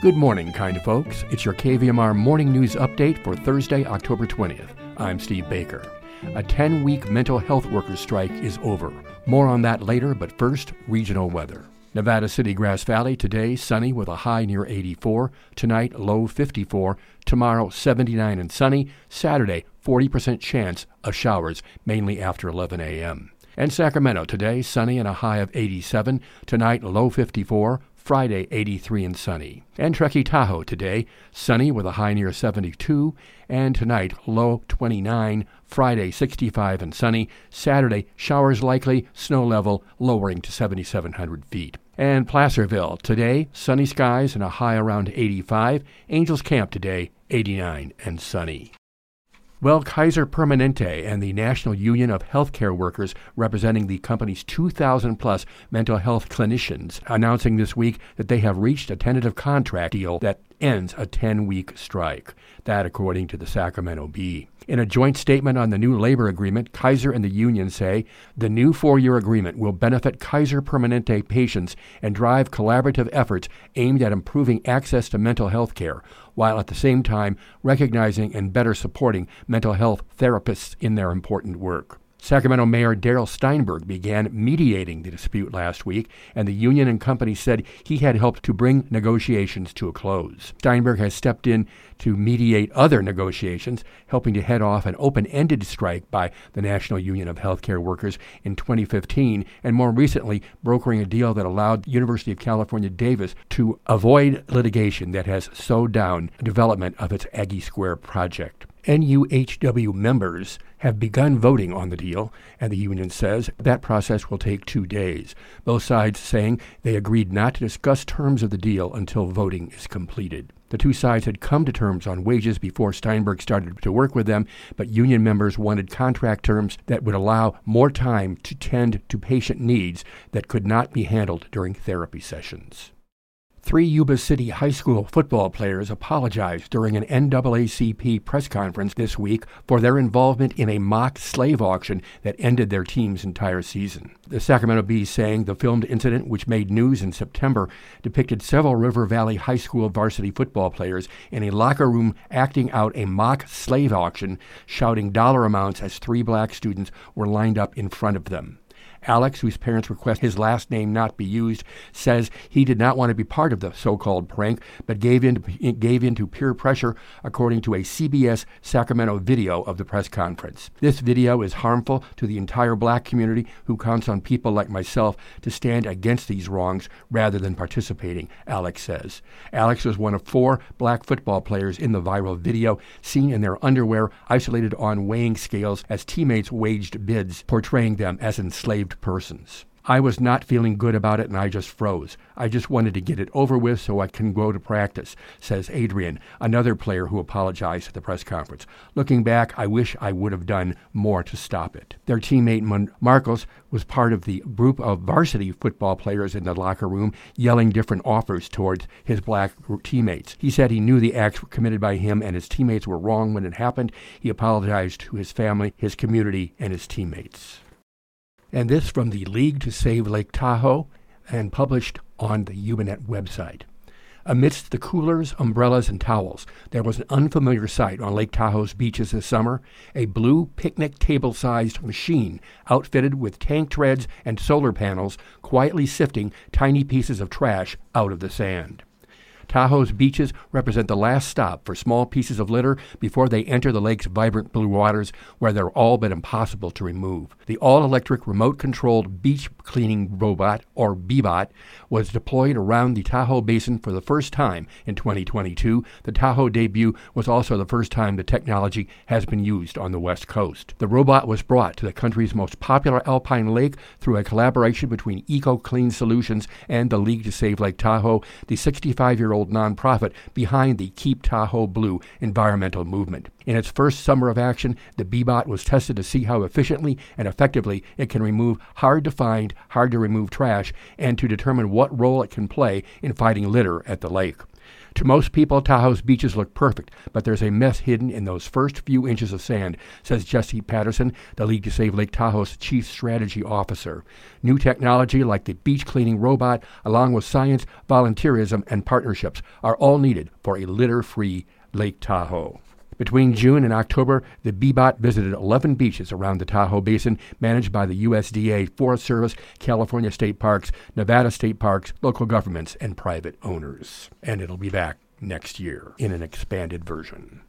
Good morning, kind folks. It's your KVMR morning news update for Thursday, October 20th. I'm Steve Baker. A 10 week mental health workers strike is over. More on that later, but first, regional weather. Nevada City, Grass Valley, today sunny with a high near 84. Tonight, low 54. Tomorrow, 79 and sunny. Saturday, 40% chance of showers, mainly after 11 a.m. And Sacramento, today sunny and a high of 87. Tonight, low 54. Friday 83 and sunny. And Truckee Tahoe today, sunny with a high near 72, and tonight low 29, Friday 65 and sunny, Saturday showers likely, snow level lowering to 7,700 feet. And Placerville today, sunny skies and a high around 85, Angels Camp today 89 and sunny. Well, Kaiser Permanente and the National Union of Healthcare Workers, representing the company's 2,000 plus mental health clinicians, announcing this week that they have reached a tentative contract deal that ends a 10 week strike. That, according to the Sacramento Bee. In a joint statement on the new labor agreement, Kaiser and the union say the new four year agreement will benefit Kaiser Permanente patients and drive collaborative efforts aimed at improving access to mental health care, while at the same time recognizing and better supporting mental health therapists in their important work. Sacramento Mayor Darrell Steinberg began mediating the dispute last week, and the union and company said he had helped to bring negotiations to a close. Steinberg has stepped in to mediate other negotiations, helping to head off an open ended strike by the National Union of Healthcare Workers in 2015, and more recently, brokering a deal that allowed University of California Davis to avoid litigation that has slowed down development of its Aggie Square project. NUHW members have begun voting on the deal, and the union says that process will take two days. Both sides saying they agreed not to discuss terms of the deal until voting is completed. The two sides had come to terms on wages before Steinberg started to work with them, but union members wanted contract terms that would allow more time to tend to patient needs that could not be handled during therapy sessions. Three Yuba City high school football players apologized during an NAACP press conference this week for their involvement in a mock slave auction that ended their team's entire season. The Sacramento Bee saying the filmed incident, which made news in September, depicted several River Valley high school varsity football players in a locker room acting out a mock slave auction, shouting dollar amounts as three black students were lined up in front of them. Alex, whose parents request his last name not be used, says he did not want to be part of the so-called prank, but gave in to, gave in to peer pressure, according to a CBS Sacramento video of the press conference. This video is harmful to the entire black community who counts on people like myself to stand against these wrongs rather than participating, Alex says. Alex was one of four black football players in the viral video, seen in their underwear, isolated on weighing scales as teammates waged bids, portraying them as enslaved persons. I was not feeling good about it and I just froze. I just wanted to get it over with so I can go to practice, says Adrian, another player who apologized at the press conference. Looking back, I wish I would have done more to stop it. Their teammate Mon- Marcos was part of the group of varsity football players in the locker room yelling different offers towards his black teammates. He said he knew the acts were committed by him and his teammates were wrong when it happened. He apologized to his family, his community, and his teammates and this from the League to Save Lake Tahoe and published on the Yubanet website. Amidst the coolers, umbrellas, and towels, there was an unfamiliar sight on Lake Tahoe's beaches this summer a blue picnic table sized machine outfitted with tank treads and solar panels quietly sifting tiny pieces of trash out of the sand. Tahoe's beaches represent the last stop for small pieces of litter before they enter the lake's vibrant blue waters, where they're all but impossible to remove. The all electric remote controlled beach cleaning robot, or BeBot, was deployed around the Tahoe Basin for the first time in 2022. The Tahoe debut was also the first time the technology has been used on the West Coast. The robot was brought to the country's most popular alpine lake through a collaboration between Eco Clean Solutions and the League to Save Lake Tahoe, the 65 year old old nonprofit behind the Keep Tahoe Blue environmental movement. In its first summer of action, the BeBot was tested to see how efficiently and effectively it can remove hard to find, hard to remove trash and to determine what role it can play in fighting litter at the lake. To most people, Tahoe's beaches look perfect, but there's a mess hidden in those first few inches of sand, says Jesse Patterson, the League to Save Lake Tahoe's chief strategy officer. New technology like the beach cleaning robot, along with science, volunteerism, and partnerships, are all needed for a litter free Lake Tahoe. Between June and October, the BeBot visited 11 beaches around the Tahoe Basin managed by the USDA, Forest Service, California State Parks, Nevada State Parks, local governments, and private owners. And it'll be back next year in an expanded version.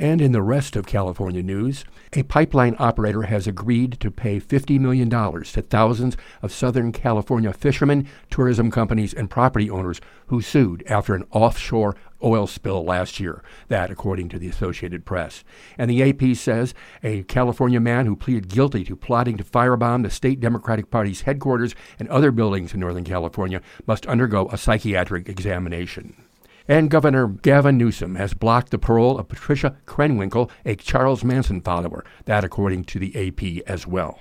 And in the rest of California news, a pipeline operator has agreed to pay $50 million to thousands of Southern California fishermen, tourism companies, and property owners who sued after an offshore oil spill last year. That, according to the Associated Press. And the AP says a California man who pleaded guilty to plotting to firebomb the state Democratic Party's headquarters and other buildings in Northern California must undergo a psychiatric examination. And Governor Gavin Newsom has blocked the parole of Patricia Krenwinkel, a Charles Manson follower. That, according to the AP as well.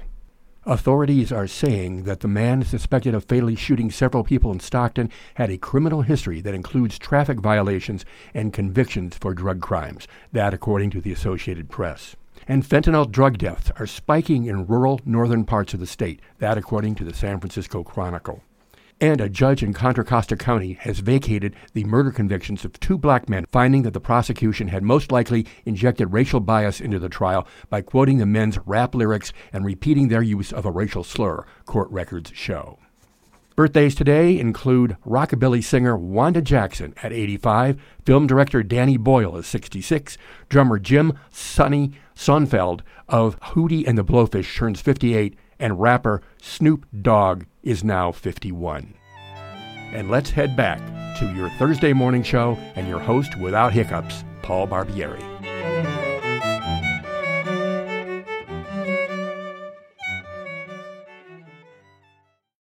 Authorities are saying that the man suspected of fatally shooting several people in Stockton had a criminal history that includes traffic violations and convictions for drug crimes. That, according to the Associated Press. And fentanyl drug deaths are spiking in rural northern parts of the state. That, according to the San Francisco Chronicle. And a judge in Contra Costa County has vacated the murder convictions of two black men, finding that the prosecution had most likely injected racial bias into the trial by quoting the men's rap lyrics and repeating their use of a racial slur, court records show. Birthdays today include rockabilly singer Wanda Jackson at 85, film director Danny Boyle is 66, drummer Jim Soni Sonefeld of Hootie and the Blowfish turns 58, and rapper Snoop Dogg is now 51. And let's head back to your Thursday morning show and your host without hiccups, Paul Barbieri.